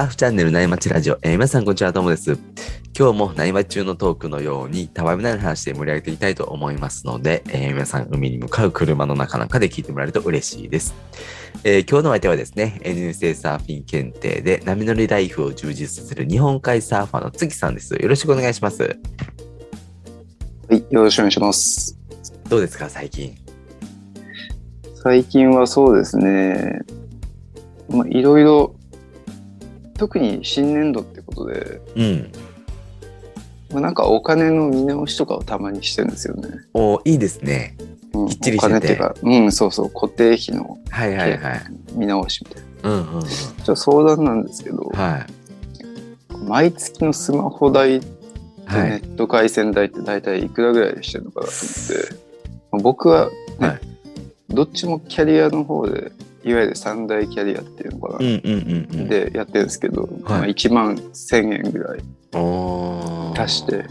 タッフチャンネル内町ラジオ、えー皆さんこんにちは、ともです。今日も内町中のトークのように、たわいもない話で盛り上げていきたいと思いますので、えー皆さん海に向かう車の中なんかで聞いてもらえると嬉しいです。えー今日のお相手はですね、NSA サーフィン検定で波乗りライフを充実させる日本海サーファーの月さんです。よろしくお願いします。はい、よろしくお願いします。どうですか、最近？最近はそうですね、まあ、いろいろ、特に新年度ってことで、うん。まあ、なんかお金の見直しとかをたまにしてるんですよね。おいいですね。うん、きっちりおしてて金っていうか、うん、そうそう、固定費のはいはいはい。見直しみたいな。うんうんうん。ちょっと相談なんですけど、はい。毎月のスマホ代とはい。ネット回線代って大体いくらぐらいでしてるのかなと思って、まあ僕は、ねはいどっちもキャリアの方で、いわゆる三大キャリアっていうのかな。うんうんうんうん。でやってるんですけど、まあ、1万1000円ぐらい足して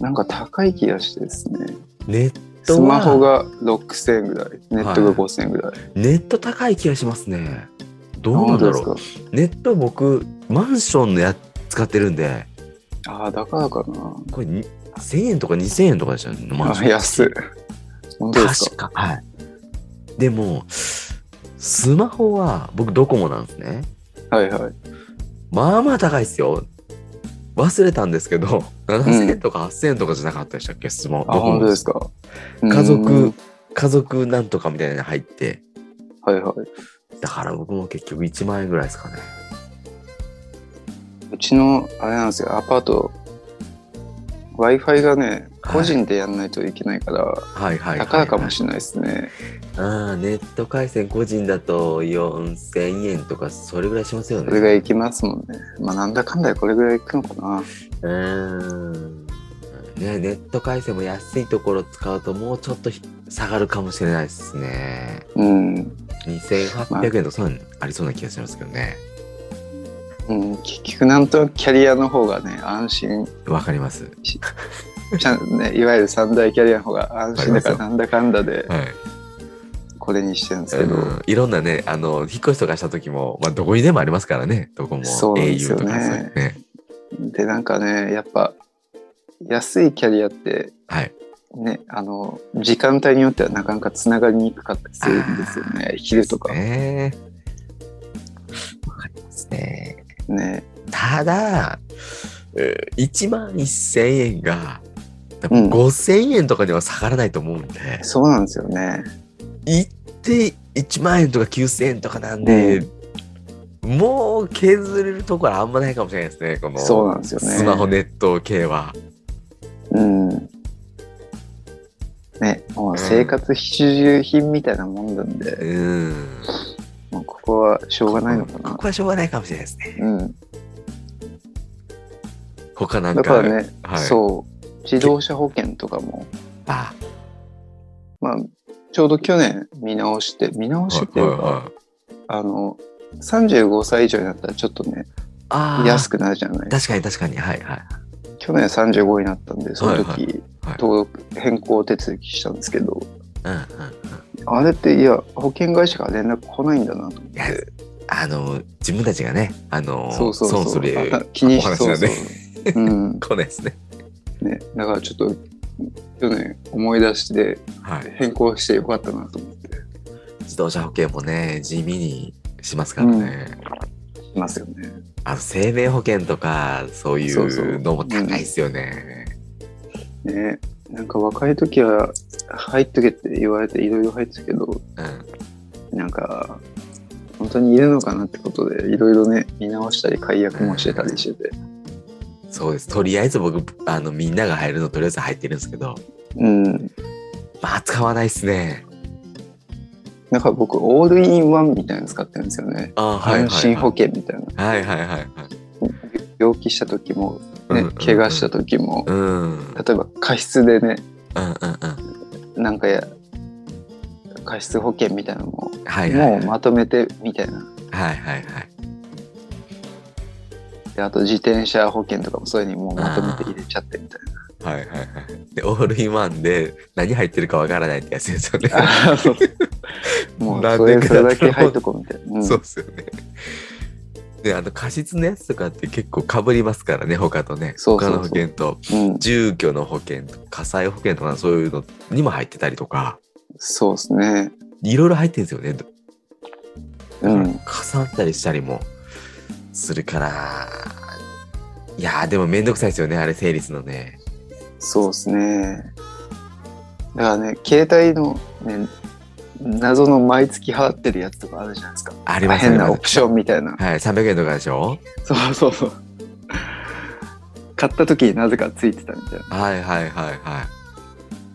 なんか高い気がしてですねネットはスマホが6000円ぐらいネットが5000円ぐらい、ネット高い気がしますね。どうなんだろう。本ネット僕、マンションのや使ってるんで、ああだからかなこれに1000円とか2000円とかでしたよね、マンション。あ安い本当ですか確か。はい。でも、スマホは僕ドコモなんですね。はいはい。まあまあ高いですよ。忘れたんですけど、7000円とか8000円とかじゃなかったでしたっけ、スマホ。あ本当ですか？家う族ん、家族なんとかみたいなの入って、はいはい。だから僕も結局1万円ぐらいですかね。うちのあれなんですよ。アパート。w i f i がね個人でやんないといけないから、はいはい。高いかもしれないですねああ、ネット回線個人だと4000円とかそれぐらいしますよね。それがいきますもんねまあなんだかんだでこれぐらいいくのかなうーん。ね、ネット回線も安いところ使うともうちょっとひ下がるかもしれないですね。うん2800円とかありそうな気がしますけどね。うん、結局なんとなくキャリアの方がね安心わかります。ちゃんねいわゆる三大キャリアの方が安心だからなんだかんだではい。これにしてるんですけど、うん、いろんなね、あの、引っ越しとかした時も、まあ、どこにでもありますからね、どこも。そうなんですよ au とねかそういうね。でなんかねやっぱ安いキャリアってはい。ねあの時間帯によってはなかなかつながりにくかったりするんですよね昼とかね。わかりますね。ねただ、1万1000円が、多分うん。5000円とかには下がらないと思うんで、そうなんですよね。行って1万円とか9000円とかなんで、もう削れるところあんまないかもしれないですね、このそうなんですよね。スマホネット系は。うん。ねもう生活必需品みたいなもんなんで、うん。もうここはしょうがないのかな。ここはしょうがないかもしれないですね。うん。他なんか。だからね、はい、そう自動車保険とかもあ。まあちょうど去年見直して見直しっていうか、はいはいはい。あの35歳以上になったらちょっとね安くなるじゃない。確かに確かに。はいはい。去年35になったんでその時、はい。はい。登録変更手続きしたんですけどうんうんうん。あれっていや保険会社から連絡来ないんだなと思っいやてあの、自分たちがね、あの、そうそうそう。損するあ気にしそうそう。なんで、うん。来ないですね。ね、だからちょっと去年思い出してはい。変更してよかったなと思って自動車保険もね、地味にしますからね。いますよね。あの、生命保険とか、そういそうのも高いですよね。ねなんか若い時は入っとけって言われていろいろ入ってたけどうん。なんか本当にいるのかなってことでいろいろね見直したり解約もしてたりしててそうです。とりあえず僕、あの、みんなが入るのとりあえず入ってるんですけど、うんまあ、使わないですね。なんか僕オールインワンみたいなの使ってるんですよねあはいはい、はい。安心保険みたいなはいはいはいはい。病気した時もね、うんうんうん怪我した時もうん。うんうん例えば過失でねうん。なんかや過失保険みたいなのもはいはい、はい。もうまとめてみたいなはいはいはい。であと自転車保険とかもそういうのにもうまとめて入れちゃってみたいはいはいはい。で、オールインワンで何入ってるかわからないってやつですよね。なもうそれそれだけ入っとこうみたいな、うんそうですよね。で、あの、過失のやつとかって結構被りますからね、他とね。そうそうそう他の保険と。うん。住居の保険とか火災保険とかそういうのにも入ってたりとか、そうですね。いろいろ入ってるんですよね。うん。重なったりしたりもするから、いやーでもめんどくさいですよね、あれ整理するのね。そうですね。だからね、携帯のね、謎の毎月払ってるやつとかあるじゃないですか。あります変なオプションみたいな。はい、300円とかでしょ？そうそうそう。買った時になぜかついてたみたいな。はいはいはいはい。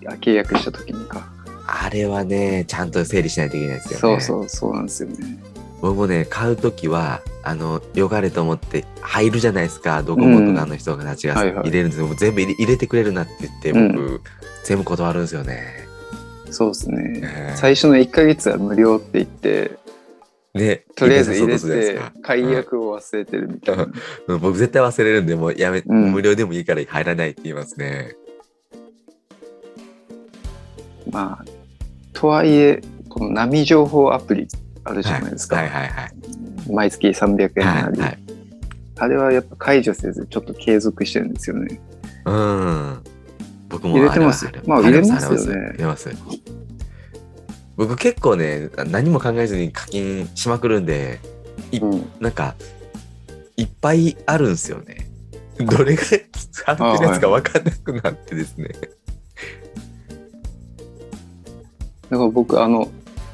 あ契約した時にか。あれはね、ちゃんと整理しないといけないですよね。そうそう、そうなんですよね。僕もね、買うときは、あの、よかれと思って入るじゃないですか、ドコモとかの人たちがはいはい入れるんですよ。もう全部入れ入れてくれるなって言って、僕、全部断るんですよね。そうですね。ね最初の1ヶ月は無料って言って、ね、とりあえず入れて解約を忘れてるみたいな。うん僕絶対忘れるんで、もうやめ、うん無料でもいいから入らないって言いますね。まあ、とはいえ、この波情報アプリあるじゃないですか。はいはいはい。毎月300円は。ないり、はい。あれはやっぱ解除せずちょっと継続してるんですよね。うん。僕も入れてますまあ入れますよね入れます。僕結構ね、何も考えずに課金しまくるんで、うん、なんか、いっぱいあるんですよね。どれが払ってるやつか分かんなくなってですね。だから僕あの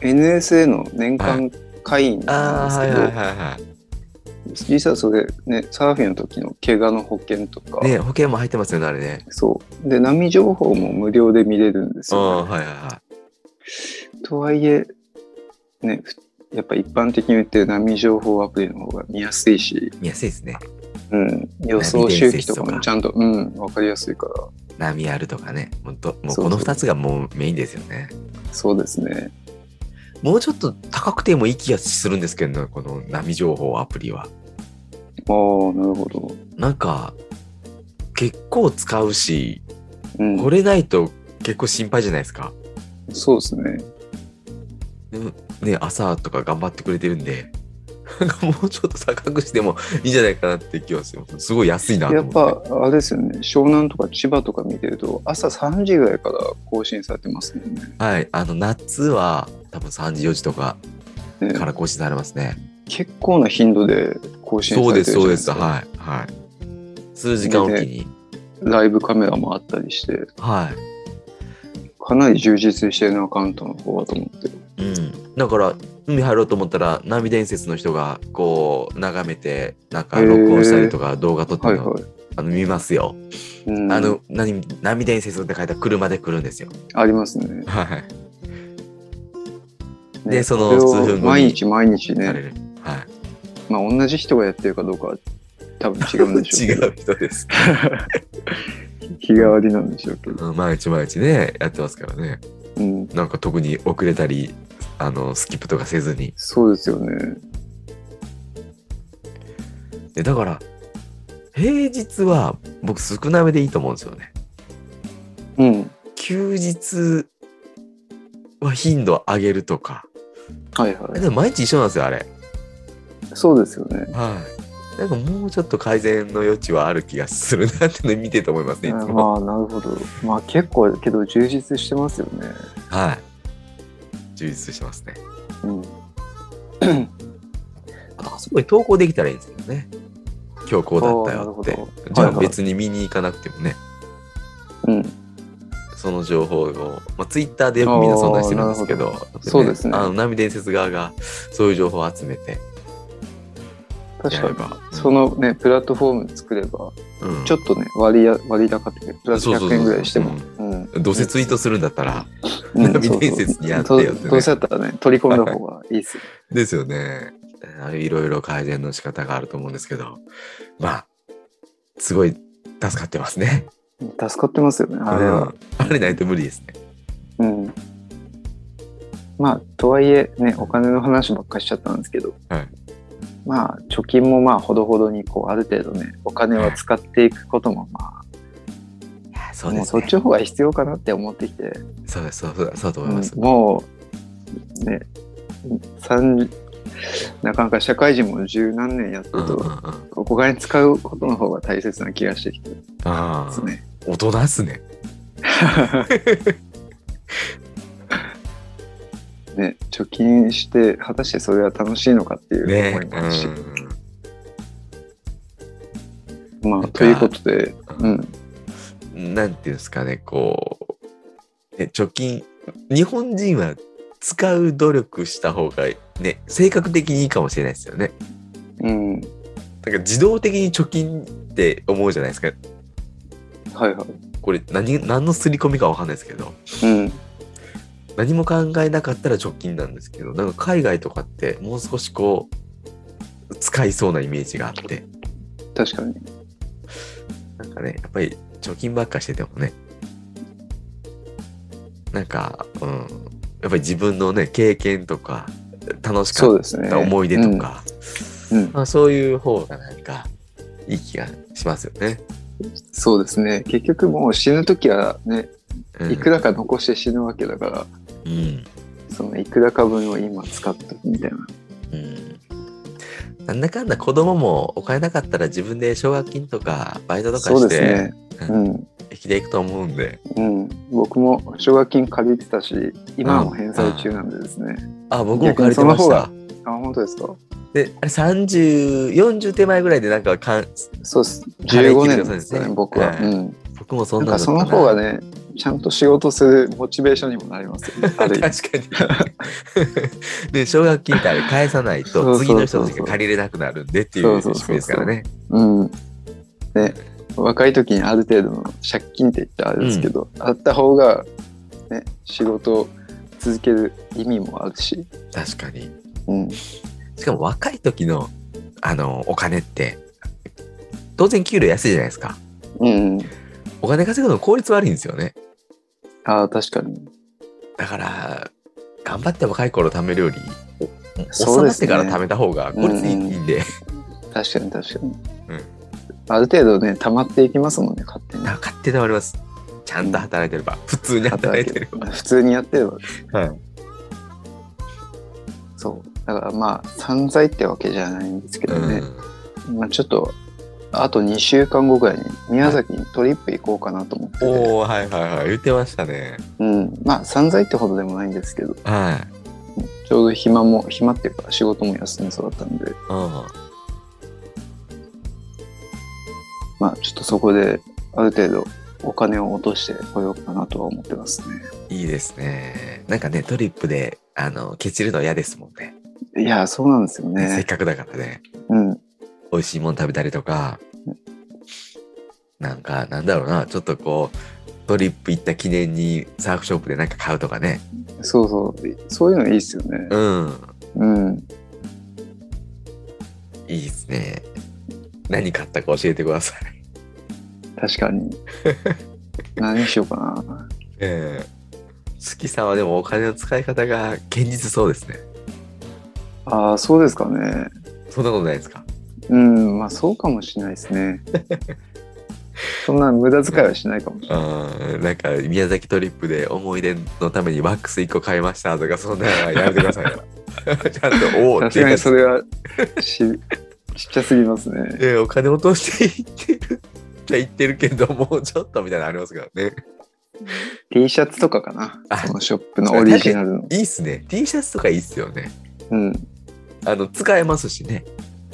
NSA の年間会員なんですけど、はいはい。実はそれねサーフィンの時の怪我の保険とか、ね保険も入ってますよね、あれね。そうで波情報も無料で見れるんですよ、ね。はいはいはとはいえねふやっぱ一般的に言ってる波情報アプリの方が見やすいし、い。見やすいですね。うん、予想周期とかもちゃんとうん分かりやすいから波あるとかね。もうどもうこの2つがもうメインですよね。そうですね。もうちょっと高くてもいい気がするんですけどね、この波情報アプリは。ああなるほど。なんか、結構使うし、うん、これないと結構心配じゃないですか。そうですね。でもね、朝とか頑張ってくれてるんで、なんかもうちょっと高くしてもいいんじゃないかなって気がする。すごい安いなとやっ思って。ぱあれですよね湘南とか千葉とか見てると朝3時ぐらいから更新されてますもんね。はい。あの、夏は多分3時、4時とかねから更新されますね。結構な頻度で更新されてるそうです。ないですか。はい。はい。数時間おきに。ライブカメラもあったりしてはい。かなり充実してるのアカウントの方だと思ってる。うん。だから、海入ろうと思ったら、波伝説の人がこう、眺めて、なんか録音したりとか動画撮ってるの、はいはい。あの見ますよ。うんあの、何、波伝説って書いた車で来るんですよ。ありますね。はい。ねでその数分後に毎日毎日ね。はい。まあ同じ人がやってるかどうかは多分違うんでしょう 違う人です。日替わりなんでしょうけど。うん毎日毎日ね、やってますからね。うん、なんか特に遅れたり、あの、スキップとかせずに。そうですよね。で、だから、平日は僕少なめでいいと思うんですよね。うん。休日は頻度上げるとか。はいはい。でも毎日一緒なんですよ、あれ。そうですよね。はい。なんかもうちょっと改善の余地はある気がするなっての見てて思いますね、いつも。まあなるほど。まあ結構けど充実してますよね。はい。充実してますね。うん。あそこに投稿できたらいいんですけどね。今日こうだったよってじゃあ別に見に行かなくてもね、うん。その情報を、まあ、ツイッターでよくみんなそんなしてるんですけど、あーなるほどそうですねあの、波伝説側がそういう情報を集めて確かに。そのね、プラットフォーム作れば、うん、ちょっとね、割や割高ってプラスそうそうそう100円ぐらいしても。うん。どうせツイートするんだったら、うん波伝説にやってよってねどうせやったらね、取り込んだ方がいいっすよ。ですよね。あいろいろ改善の仕方があると思うんですけど、まあ、すごい助かってますね。助かってますよね、あれは。うんあれないと無理ですね。うん。まあ、とはいえね、お金の話ばっかりしちゃったんですけど、はいまあ、貯金もまあ、ほどほどに、こう、ある程度ね、お金を使っていくことも、まあ、そうですねそっち。の方が必要かなって思ってきて、そうです、そうそうそうだと思います。うんもう、ね、30なかなか社会人も十何年やってると、お金使うことの方が大切な気がしてきてでああ、すね。大人っすね。ね、貯金して、果たしてそれは楽しいのかっていうね思いもあるし。うまあ、ということで、うん。なんていうんですかね、こう、ね、貯金、日本人は使う努力した方がね、性格的にいいかもしれないですよね。うん、だから自動的に貯金って思うじゃないですか。はいはい。これ何、何の刷り込みかわかんないですけど。うん、何も考えなかったら貯金なんですけどなんか海外とかってもう少しこう使いそうなイメージがあって確かに。なんかねやっぱり貯金ばっかしててもねなんかうんやっぱり自分のね経験とか楽しかっ。た思い出とか、うん。うん、まあ、そういう方がなんかいい気がしますよね。そうですね。結局もう死ぬ時はね、うん、いくらか残して死ぬわけだから、うんそのいくらか分を今使っとくみたいな。うんなんだかんだ子供もお金なかったら自分で奨学金とかバイトとかそうしてですね。ううん。生きていくと思うんで。うん。僕も奨学金借りてたし、今も返済中なんでですね。あ、僕も借りてました。あ、本当ですか？で、あれ30、40手前ぐらいでなんかかん、そうです。払い15切れるそうですね年ですね、僕は。はいうん。僕もそなんなその方がね、ちゃんと仕事するモチベーションにもなりますよね。確かに。で、奨学金ってあれ返さないと次の人たちが借りれなくなるんでっていう仕組みですからね。うん。ね、若い時にある程度の借金って言ったらあれですけど、あった方が、ね、仕事を続ける意味もあるし。確かに。うん。しかも若い時の、あの、お金って、当然給料安いじゃないですか。うん。お金稼ぐの効率悪いんですよね。ああ、確かに。だから、頑張って若い頃貯めるより、おおそうですね幼ってから貯めた方が効率いいんで、確かに確かに。うんある程度ね、溜まっていきますもんね、勝手に。勝手に貯まります。ちゃんと働いてれば、普通に働いてれば。普通にやってれば。はい。そう。だからまあ、散財ってわけじゃないんですけどね。まあちょっと、あと2週間後ぐらいに宮崎にトリップ行こうかなと思ってて、おおはいはいはい。言ってましたね。うん。まあ、散財ってほどでもないんですけど、はい。ちょうど暇も、暇っていうか仕事も休みそうだったんで、うまあちょっとそこである程度お金を落としてこようかなとは思ってますね。ん。いいですね。なんかね、トリップで、あの、ケチるの嫌ですもんね。いや、そうなんですよね。せっかくだからね。うん。美味しいもん食べたりとか、なんか、なんだろうな、ちょっとこう、トリップ行った記念にサーフショップでなんか買うとかね。そうそう。そういうのいいですよね。うん。うん。いいですね。何買ったか教えてください。確かに。何しようかな。ええ月さんはでもお金の使い方が堅実そうですね。ああ、そうですかね。そんなことないですか？うん、まあそうかもしれないですね。そんな無駄遣いはしないかもしれない。うん、なんか宮崎トリップで思い出のためにワックス1個買いましたとかそんなのはやめてくださいよ。ちゃんとおおさすがにそれはしちっちゃすぎますね。えお金落としていってるじゃ言ってるけどもうちょっとみたいなのありますからね。T シャツとかかなあ。そのショップのオリジナルの。いいっすね。T シャツとかいいっすよね。うん。あの使えますしね。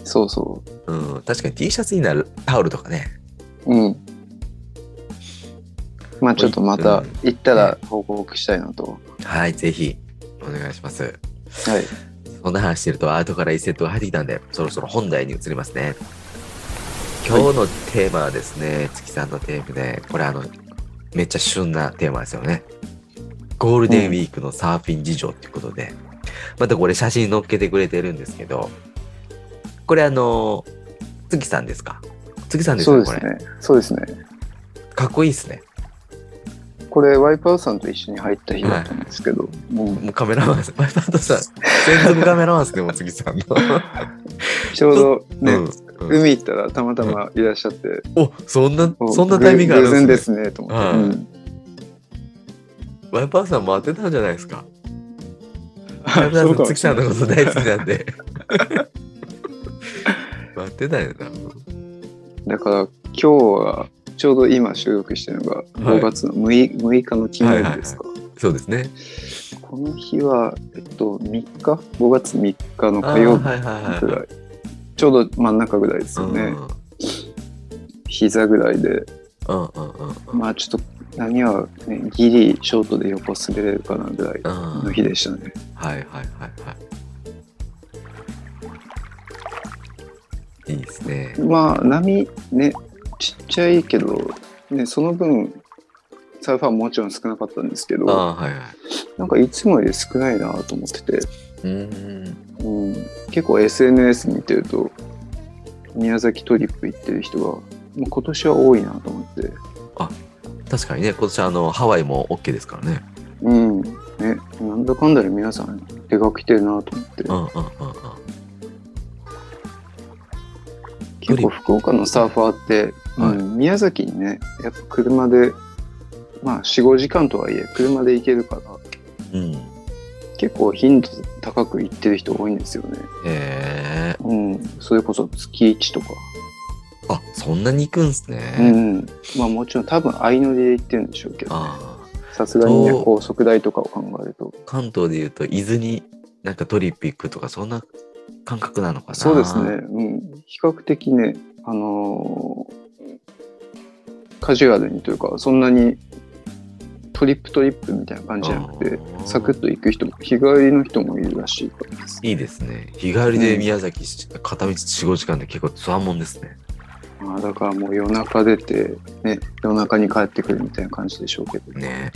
そうそうん、確かに T シャツになるタオルとかね。う。うん。まあちょっとまた行ったら報告したいなと。はい、ぜひお願いします。はい。そんな話してると、後から1セットが入ってきたんで、そろそろ本題に移りますね。今日のテーマはですね、月さんのテーマで、これあの、めっちゃ旬なテーマですよね。ゴールデンウィークのサーフィン事情っていうことで、またこれ写真載っけてくれてるんですけど、これあの、月さんですか？月さんですそうよこれ。そうですね。かっこいいっすね。これワイパーさんと一緒に入った日だったんですけど、もうもうカメラマンです。マイパートさん、専属カメラマンですね、もう月さんの。ちょうどね、うんうん海行ったらたまたまいらっしゃって、お、そんな、おそんなタイミングあるんでね。ですすね、と思って。はいうんワイパーさん待ってたんじゃないですか？ワイパーさそうかもん月さんのこと大好きなんで。待ってたよな。だから今日はちょうど今収録してるのがはい5月の 6, 6日の金曜日ですか、そうですね。この日は、えっと、3日 ?5 月3日の火曜日はいはいぐらい。ちょうど真ん中ぐらいですよね。うん膝ぐらいで。うんうんまあちょっと波は、ね、ギリショートで横滑れるかなぐらいうんの日でしたね。はいはいはいはい。いいですね。まあ波ね、ちっちゃいけど、ね、その分、サーファーももちろん少なかったんですけど、ああ、はいはい。なんかいつもより少ないなと思ってて、うん。うん、結構 SNS 見てると、宮崎トリップ行ってる人が、もう今年は多いなと思って、確かにね、今年あの、ハワイも OK ですからね。うん、ね、なんだかんだで皆さん出かけてるなと思ってう、んうんうんうん。結構福岡のサーファーって、はいうん、宮崎にね、やっぱ車で、まあ4、5時間とはいえ、車で行けるから、うん。結構頻度高く行ってる人多いんですよね。へえ。うん、それこそ月1とか。あ、そんなに行くんすうね。ん、まあもちろん多分相乗りで行ってるんでしょうけど。さすがにね、高速代とかを考えると。関東で言うと、伊豆になんかトリップ行くとか、そんな感覚なのかな。そうですね、。うん、比較的ね、あのーカジュアルにというか、そんなにトリップトリップみたいな感じじゃなくて、サクッと行く人も、日帰りの人もいるらしい。いいですね。日帰りで宮崎し、片道4、5時間で結構つわもんですね。まあ、だからもう夜中出て、ね、夜中に帰ってくるみたいな感じでしょうけど。ね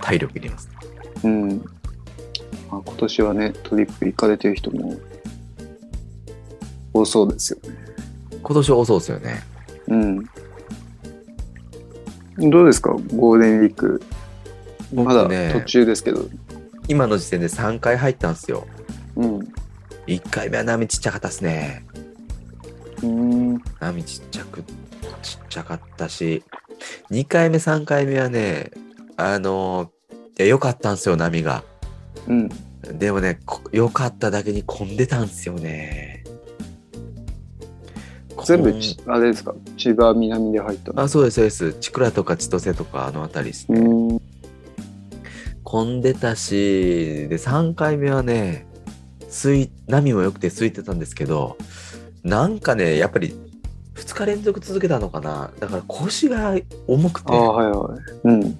体力いります。うん。まあ、今年はね、トリップ行かれてる人も多そうですよね。今年多そうですよね。うん。どうですか？ゴールデンウィーク。まだ途中ですけど。今の時点で3回入ったんですよ。うん。1回目は波ちっちゃかったですね。うん。波ちっちゃく、ちっちゃかったし、2回目、3回目はね、あのいや、良かったんですよ、波が。うん。でもね、こ良かっただけに混んでたんですよね。全部ち、あれですか？千葉南で入ったの？あ、そうです、そうです。千倉とか千歳とか、あの辺りですね。うん。混んでたし、で、3回目はね、水い、波も良くて空いてたんですけど、なんかね、やっぱり2日連続続けたのかな。だから腰が重くてはいはい。うん。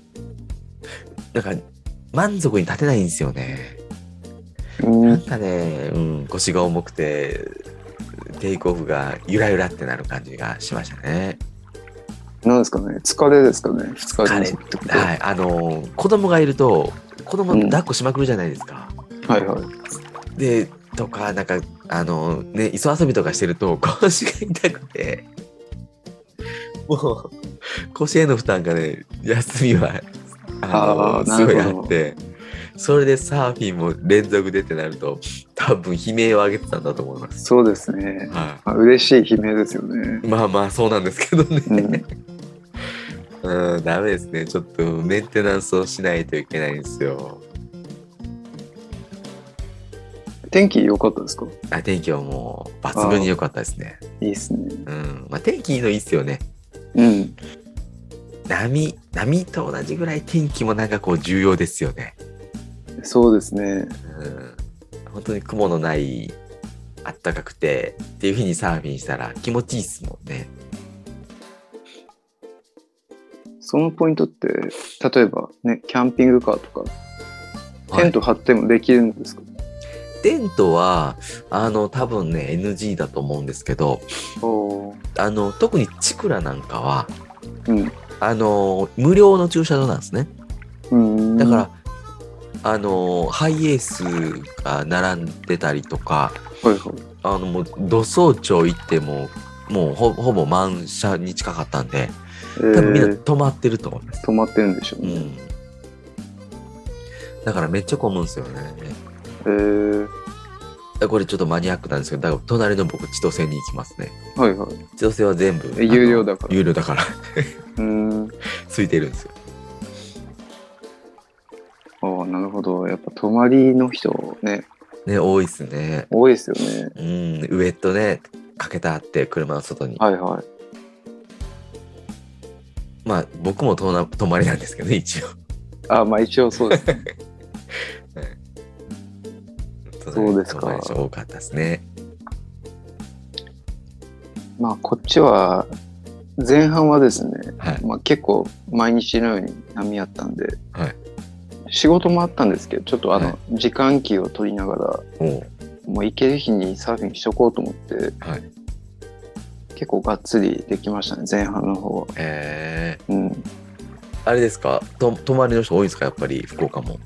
だから満足に立てないんですよね。うなんん、かね、うん、腰が重くて、テイクオフがゆらゆらってなる感じがしましたね。なんですかね。疲れですかね。二日連続ってことははい、あの子供がいると子供うん。抱っこしまくるじゃないですか。いはい。でとかなんかあのね磯遊びとかしてると腰が痛くて。もう。腰への負担がね休みはあのすごいあってそれでサーフィンも連続でってなると多分悲鳴を上げてたんだと思います。そうですね。はまあ、嬉しい悲鳴ですよね。い、まあまあそうなんですけどね。うん。うん、ダメですね。ちょっとメンテナンスをしないといけないんですよ。天気良かったですか？あ天気はもう抜群に良かったですね。いいですね。うん。まあ天気いいのいいっすよね。うん。波、波と同じぐらい天気もなんかこう重要ですよね。そうですね。うん。本当に雲のない、あったかくてっていう日にサーフィンしたら気持ちいいっすもんね。そのポイントって、例えばね、キャンピングカーとか、テント張ってもできるんですか、テントは、あの、多分ね、NG だと思うんですけど、あの、特にチクラなんかは、うん。あの、無料の駐車場なんですね。うん。だから、あの、ハイエースが並んでたりとか、はいはい。あの、もう、土早朝行っても、もうほほぼ満車に近かったんで、えー多分みんな止まってると思います。止まってるんでしょうね。うん。だからめっちゃ混むんですよね。えー、これちょっとマニアックなんですけど、だから隣の僕、千歳に行きますね。はいはい。千歳は全部。え有料だから有料だから。うん。空いてるんですよ。なるほど。やっぱ泊まりの人ね、ね、多いっすね。多いですよね。うん、ウエットね、かけたあって、車の外に。はいはい。まあ、僕も泊な泊まりなんですけどね、一応。あ、まあ一応そうですね。そうですか多かったですね。まあこっちは、前半はですね、はい。まあ結構毎日のように波あったんで、はい。仕事もあったんですけど、ちょっとあの、はい時間気を取りながら、もう行ける日にサーフィンしとこうと思って、はい。結構がっつりできましたね、前半の方は。えー、うん。あれですか？と泊まりの人多いんですか？やっぱり福岡も。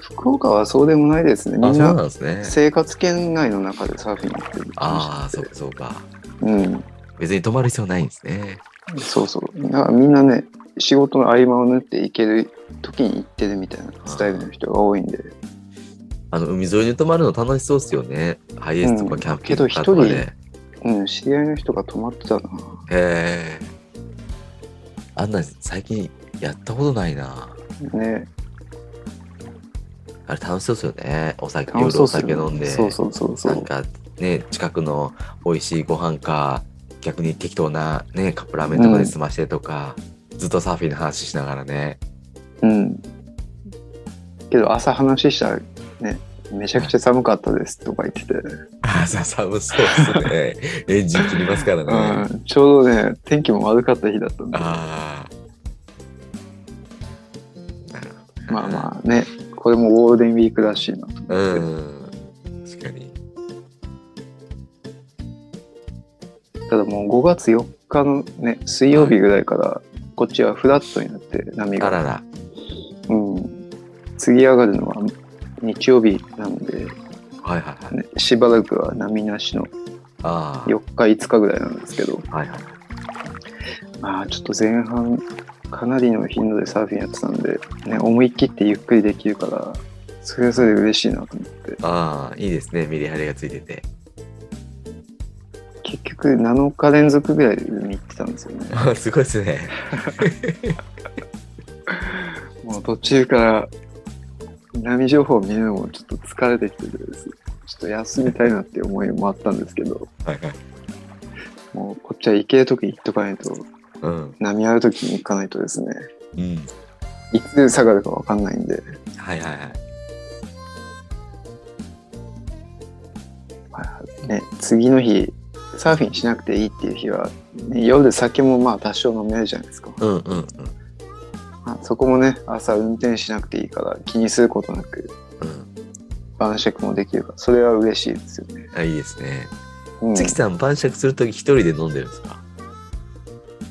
福岡はそうでもないですね。みんんな。生活圏内の中でサーフィンやってるああ、そうかそうか。うん。別に泊まる必要ないんですね。そうそう。だからみんなね、仕事の合間を縫って行ける時に行ってるみたいなスタイルの人が多いんで。あの、海沿いに泊まるの楽しそうですよね。ハイエースとかうんキャンプとかとかけどで。うん、知り合いの人が泊まってたな。へえ。あんな最近やったことないな。ね、あれ楽しそうですよね。お酒、夜お酒飲んで。そうそうそうそう。なんかね、近くの美味しいご飯か、逆に適当なね、カップラーメンとかで済ましてとか、ずっとサーフィンの話しながらね。うん。けど朝話したらね、めちゃくちゃ寒かったですとか言ってて、あさ寒そうですね。エンジン切りますからね。うん、ちょうどね、天気も悪かった日だったんで、ああ。まあまあね、これもゴールデンウィークらしいなと思って。うん。確かに。ただもう5月4日のね、水曜日ぐらいから、こっちはフラットになって波が。あらら。うん。次上がるのは日曜日なんで、はいはいはい。ね、しばらくは波なしのあ4日5日ぐらいなんですけど、あ。はいはい。まあちょっと前半かなりの頻度でサーフィンやってたんで、ね、思い切ってゆっくりできるから、それはそれで嬉しいなと思って。ああ、いいですね。メリハリがついてて。結局7日連続ぐらいで海行ってたんですよね。あすごいですね。もう途中から波情報を見るのもちょっと疲れてきててです。ちょっと休みたいなって思いもあったんですけど、はいはい。もうこっちは行けるとき行っとかないと、うん。波あるときに行かないとですね、うん。いつ下がるかわかんないんで、はいはいはい。ね、次の日、サーフィンしなくていいっていう日は、ね夜酒もまあ多少飲めるじゃないですか。うんうんうん。まあそこもね、朝運転しなくていいから気にすることなくうん。晩酌もできるから、それは嬉しいですよね。あ、いいですね。うん、関さん、晩酌するとき一人で飲んでるんですか？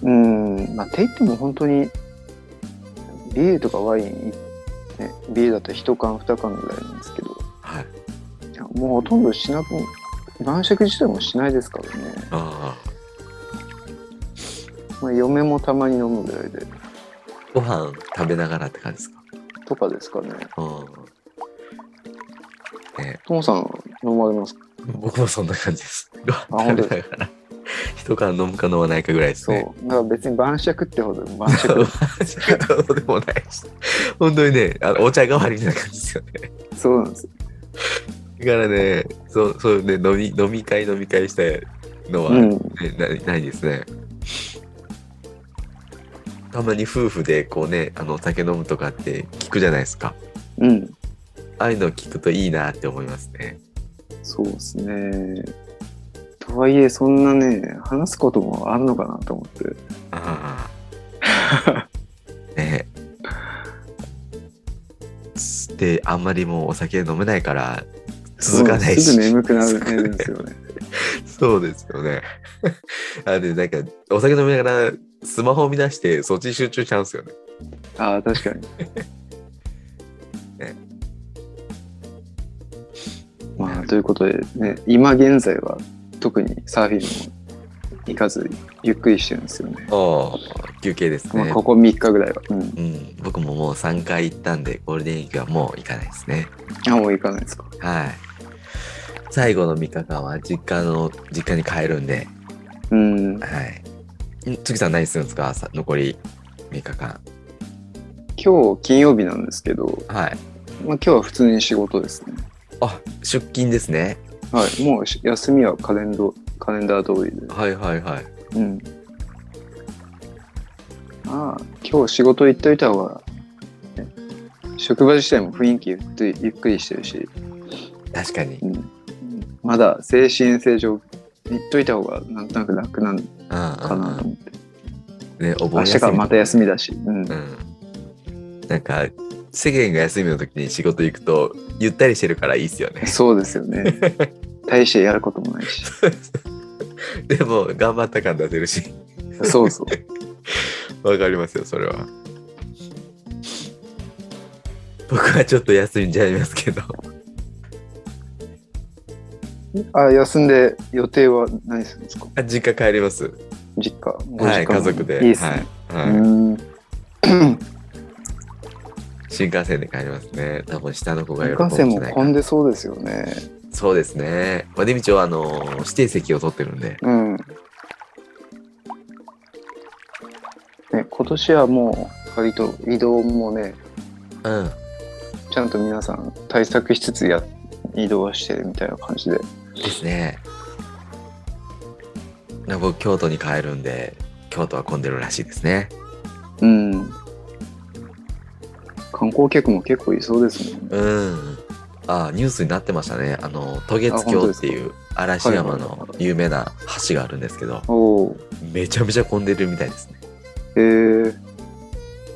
うん、まあ、って言っても本当に、ビールとかワイン、ね、ビールだと1缶2缶ぐらいなんですけど、はい。いやもうほとんどしなく、晩酌自体もしないですからね。ああ。まあ、嫁もたまに飲むぐらいで、ご飯食べながらって感じですか？とかですかね。うん。ねともさん飲まれます？か僕もそんな感じです。ご飯食べながら。一缶飲むか飲まないかぐらいですそう。ね。だから別に晩酌ってほど晩晩酌。酌でもないし。本当にね、あのお茶代わりみたいな感じですよね。そうなんですよ。だからね、そう、そうね、飲み、飲み会飲み会したのは、ねうん。なないですね。たまに夫婦でこうね、あの、お酒飲むとかって聞くじゃないですか。うん。ああいうのを聞くといいなって思いますね。そうですね。とはいえ、そんなね、話すこともあるのかなと思って。ああ。ねで、あんまりもうお酒飲めないから続かないし。すぐ眠くなるんですよね。そうですよね。あで、なんか、お酒飲みながらスマホを見出してそっちに集中しちゃうんですよね。ああ、確かに。ねまあ、ということでね、今現在は特にサーフィンも行かず、ゆっくりしてるんですよね。お休憩ですまあ、ね。ここ3日ぐらいは。うん。うん、僕ももう3回行ったんで、ゴールデンウィークはもう行かないですね。あ、もう行かないですか。はい。最後の3日間は実家の、実家に帰るんで、うん。はい。ん月さん何するんですか？さ残り3日間。今日金曜日なんですけど、はい。まあ今日は普通に仕事ですね。あ、出勤ですね。はい。もうし休みはカレンドカレンダー通りで。はいはいはい。うん。まあ、今日仕事行っといた方が、ね、職場自体も雰囲気ゆっくりしてるし、確かに。うん、まだ精神衛生上行っといた方がなんとなく楽なんかなと思って。ね、お盆明日からまた休みだし。うん。うん。なんか、世間が休みの時に仕事行くと、ゆったりしてるからいいっすよね。そうですよね。大してやることもないし。でも、頑張った感出せるし。そうそう。わかりますよ、それは。僕はちょっと休んじゃいますけど。あ、休んで予定は何するんですか？あ実家帰ります。実家。ごはい、実家族で。いいっすね。はい。はい。新幹線で帰りますね。多分下の子が新喜ぶん幹線もじゃないかな。混んでそうですよね。そうですね。まあ、出道はあの指定席を取ってるんで。うん。ね、今年はもう割と移動もね、うん。ちゃんと皆さん対策しつつや移動はしてるみたいな感じで。ですね。な僕、京都に帰るんで、京都は混んでるらしいですね。うん。観光客も結構いそうですもんね。うん。あニュースになってましたね。あの、渡月橋っていう嵐山の有名な橋があるんですけど、おお。めちゃめちゃ混んでるみたいですね。えー、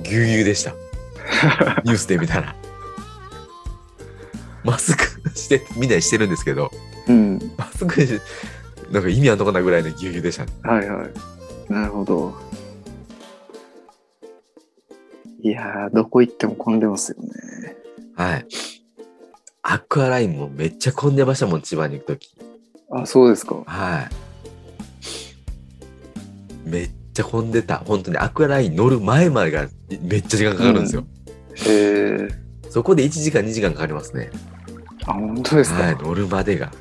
ぎゅうぎゅうでした。ニュースで見たら。マスクして、みんなしてるんですけど、うん。マスなんか意味あんのかなぐらいのぎゅうぎゅうでしたね。はいはい。なるほど。いやー、どこ行っても混んでますよね。はい。アクアラインもめっちゃ混んでましたもん、千葉に行くとき。あ、そうですか。はい。めっちゃ混んでた。本当にアクアライン乗る前までがめっちゃ時間かかるんですよ。えー、そこで1時間2時間かかりますね。あ、本当ですか。はい、乗るまでが。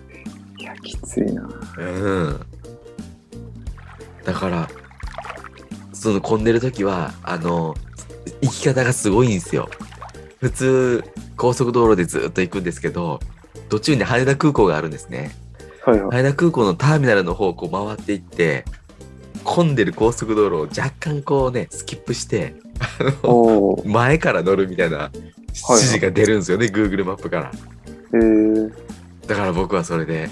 きついな。うん。だから、その混んでる時は、あの、行き方がすごいんですよ。普通、高速道路でずっと行くんですけど、途中に羽田空港があるんですね。はいはい。羽田空港のターミナルの方をこう回っていって、混んでる高速道路を若干こうね、スキップして、あの。前から乗るみたいな指示が出るんですよね、Google マップから。えー、だから僕はそれで、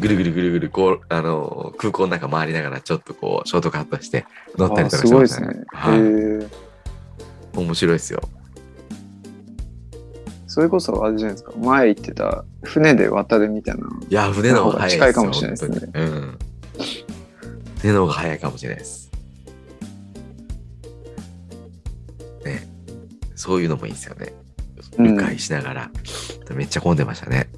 ぐるぐるぐるぐるこう、あの、空港の中回りながらちょっとこう、ショートカットして乗ったりあとかすごいですねしましたね。。えはい。ー、面白いですよ。それこそあれじゃないですか。前行ってた船で渡るみたいな。いや、船の方が。近いかもしれないですねうん。船の方が早いかもしれないです。ね。そういうのもいいですよね。うん迂回しながら、めっちゃ混んでましたね。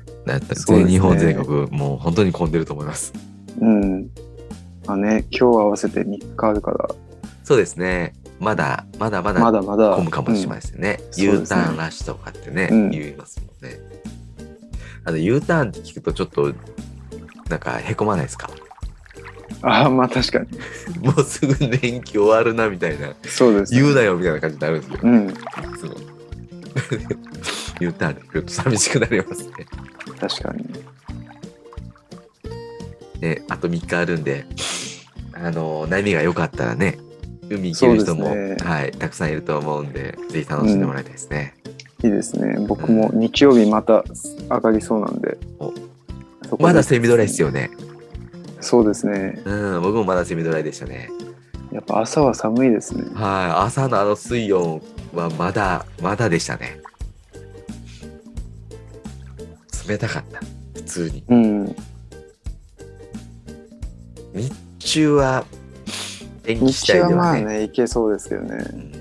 全日本全国、もう本当に混んでると思います。うん。まあね、今日合わせて3日あるから、そうですね。まだ、まだまだまだまだ。混むかもしれないですよね。うん U ターンラッシュとかってね、うん言いますもんね。あの U ターンって聞くとちょっと、なんかへこまないですか？うんああ、まあ確かに。もうすぐ連休終わるなみたいな。そうです、言うなよみたいな感じになるんですよ。うん、いつも。U ターンって来ると寂しくなりますね。確かに。ね、あと3日あるんで、あの、波が良かったらね、海行ける人も、ねはい、たくさんいると思うんで、ぜひ楽しんでもらいたいですね。いいですね。僕も日曜日また上がりそうなんで。おそこでまだセミドライですよね。そうですね。うん、僕もまだセミドライでしたね。やっぱ朝は寒いですね。はい、朝のあの水温はまだ、まだでしたね。冷たかった、普通に。うん。日中は、天気日中は次第ではね。まあね、いけそうですけどね。うん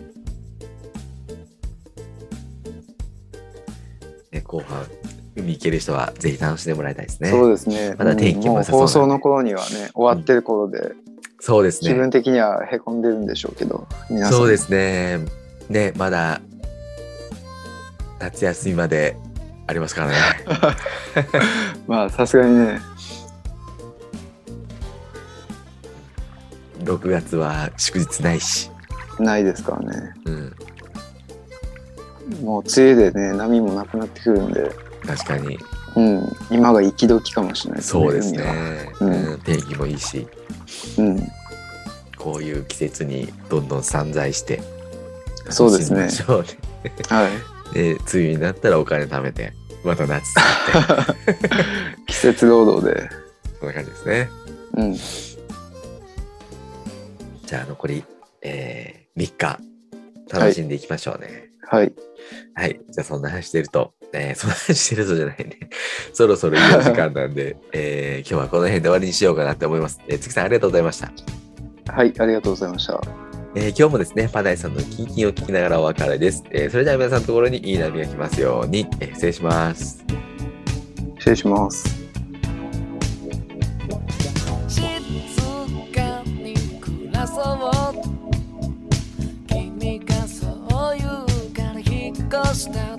ね後半、海行ける人はぜひ楽しんでもらいたいですね。そうですね。まだ天気ももう良さそうなんで放送の頃にはね、終わってる頃で、そうですね。自分的にはへこんでるんでしょうけど、皆さん。そうですね。ね、まだ、夏休みまでありますからね。まあ、さすがにね、6月は祝日ないし。ないですからね。うん、もう梅雨でね、波もなくなってくるんで、確かに。うん、今が生き時かもしれないそうですね。うんうん天気もいいし、うん、こういう季節にどんどん散財して、そうですねはい。で、梅雨になったらお金貯めて、また夏使って、季節労働で。そんな感じですね。うん、じゃあ残り、えー、3日、楽しんでいきましょうね。はい。はい。じゃあそんな話してると、えー、そんな話してるとじゃないね。そろそろいいお時間なんで、えー、今日はこの辺で終わりにしようかなって思います。えー、月さんありがとうございました。はい、ありがとうございました。えー今日もですね、パナイさんのキンキンを聞きながらお別れです。えーそれでは皆さんのところにいい波が来ますように、えー失礼します。失礼します。静かに暮らそう君がそう言うから引っ越した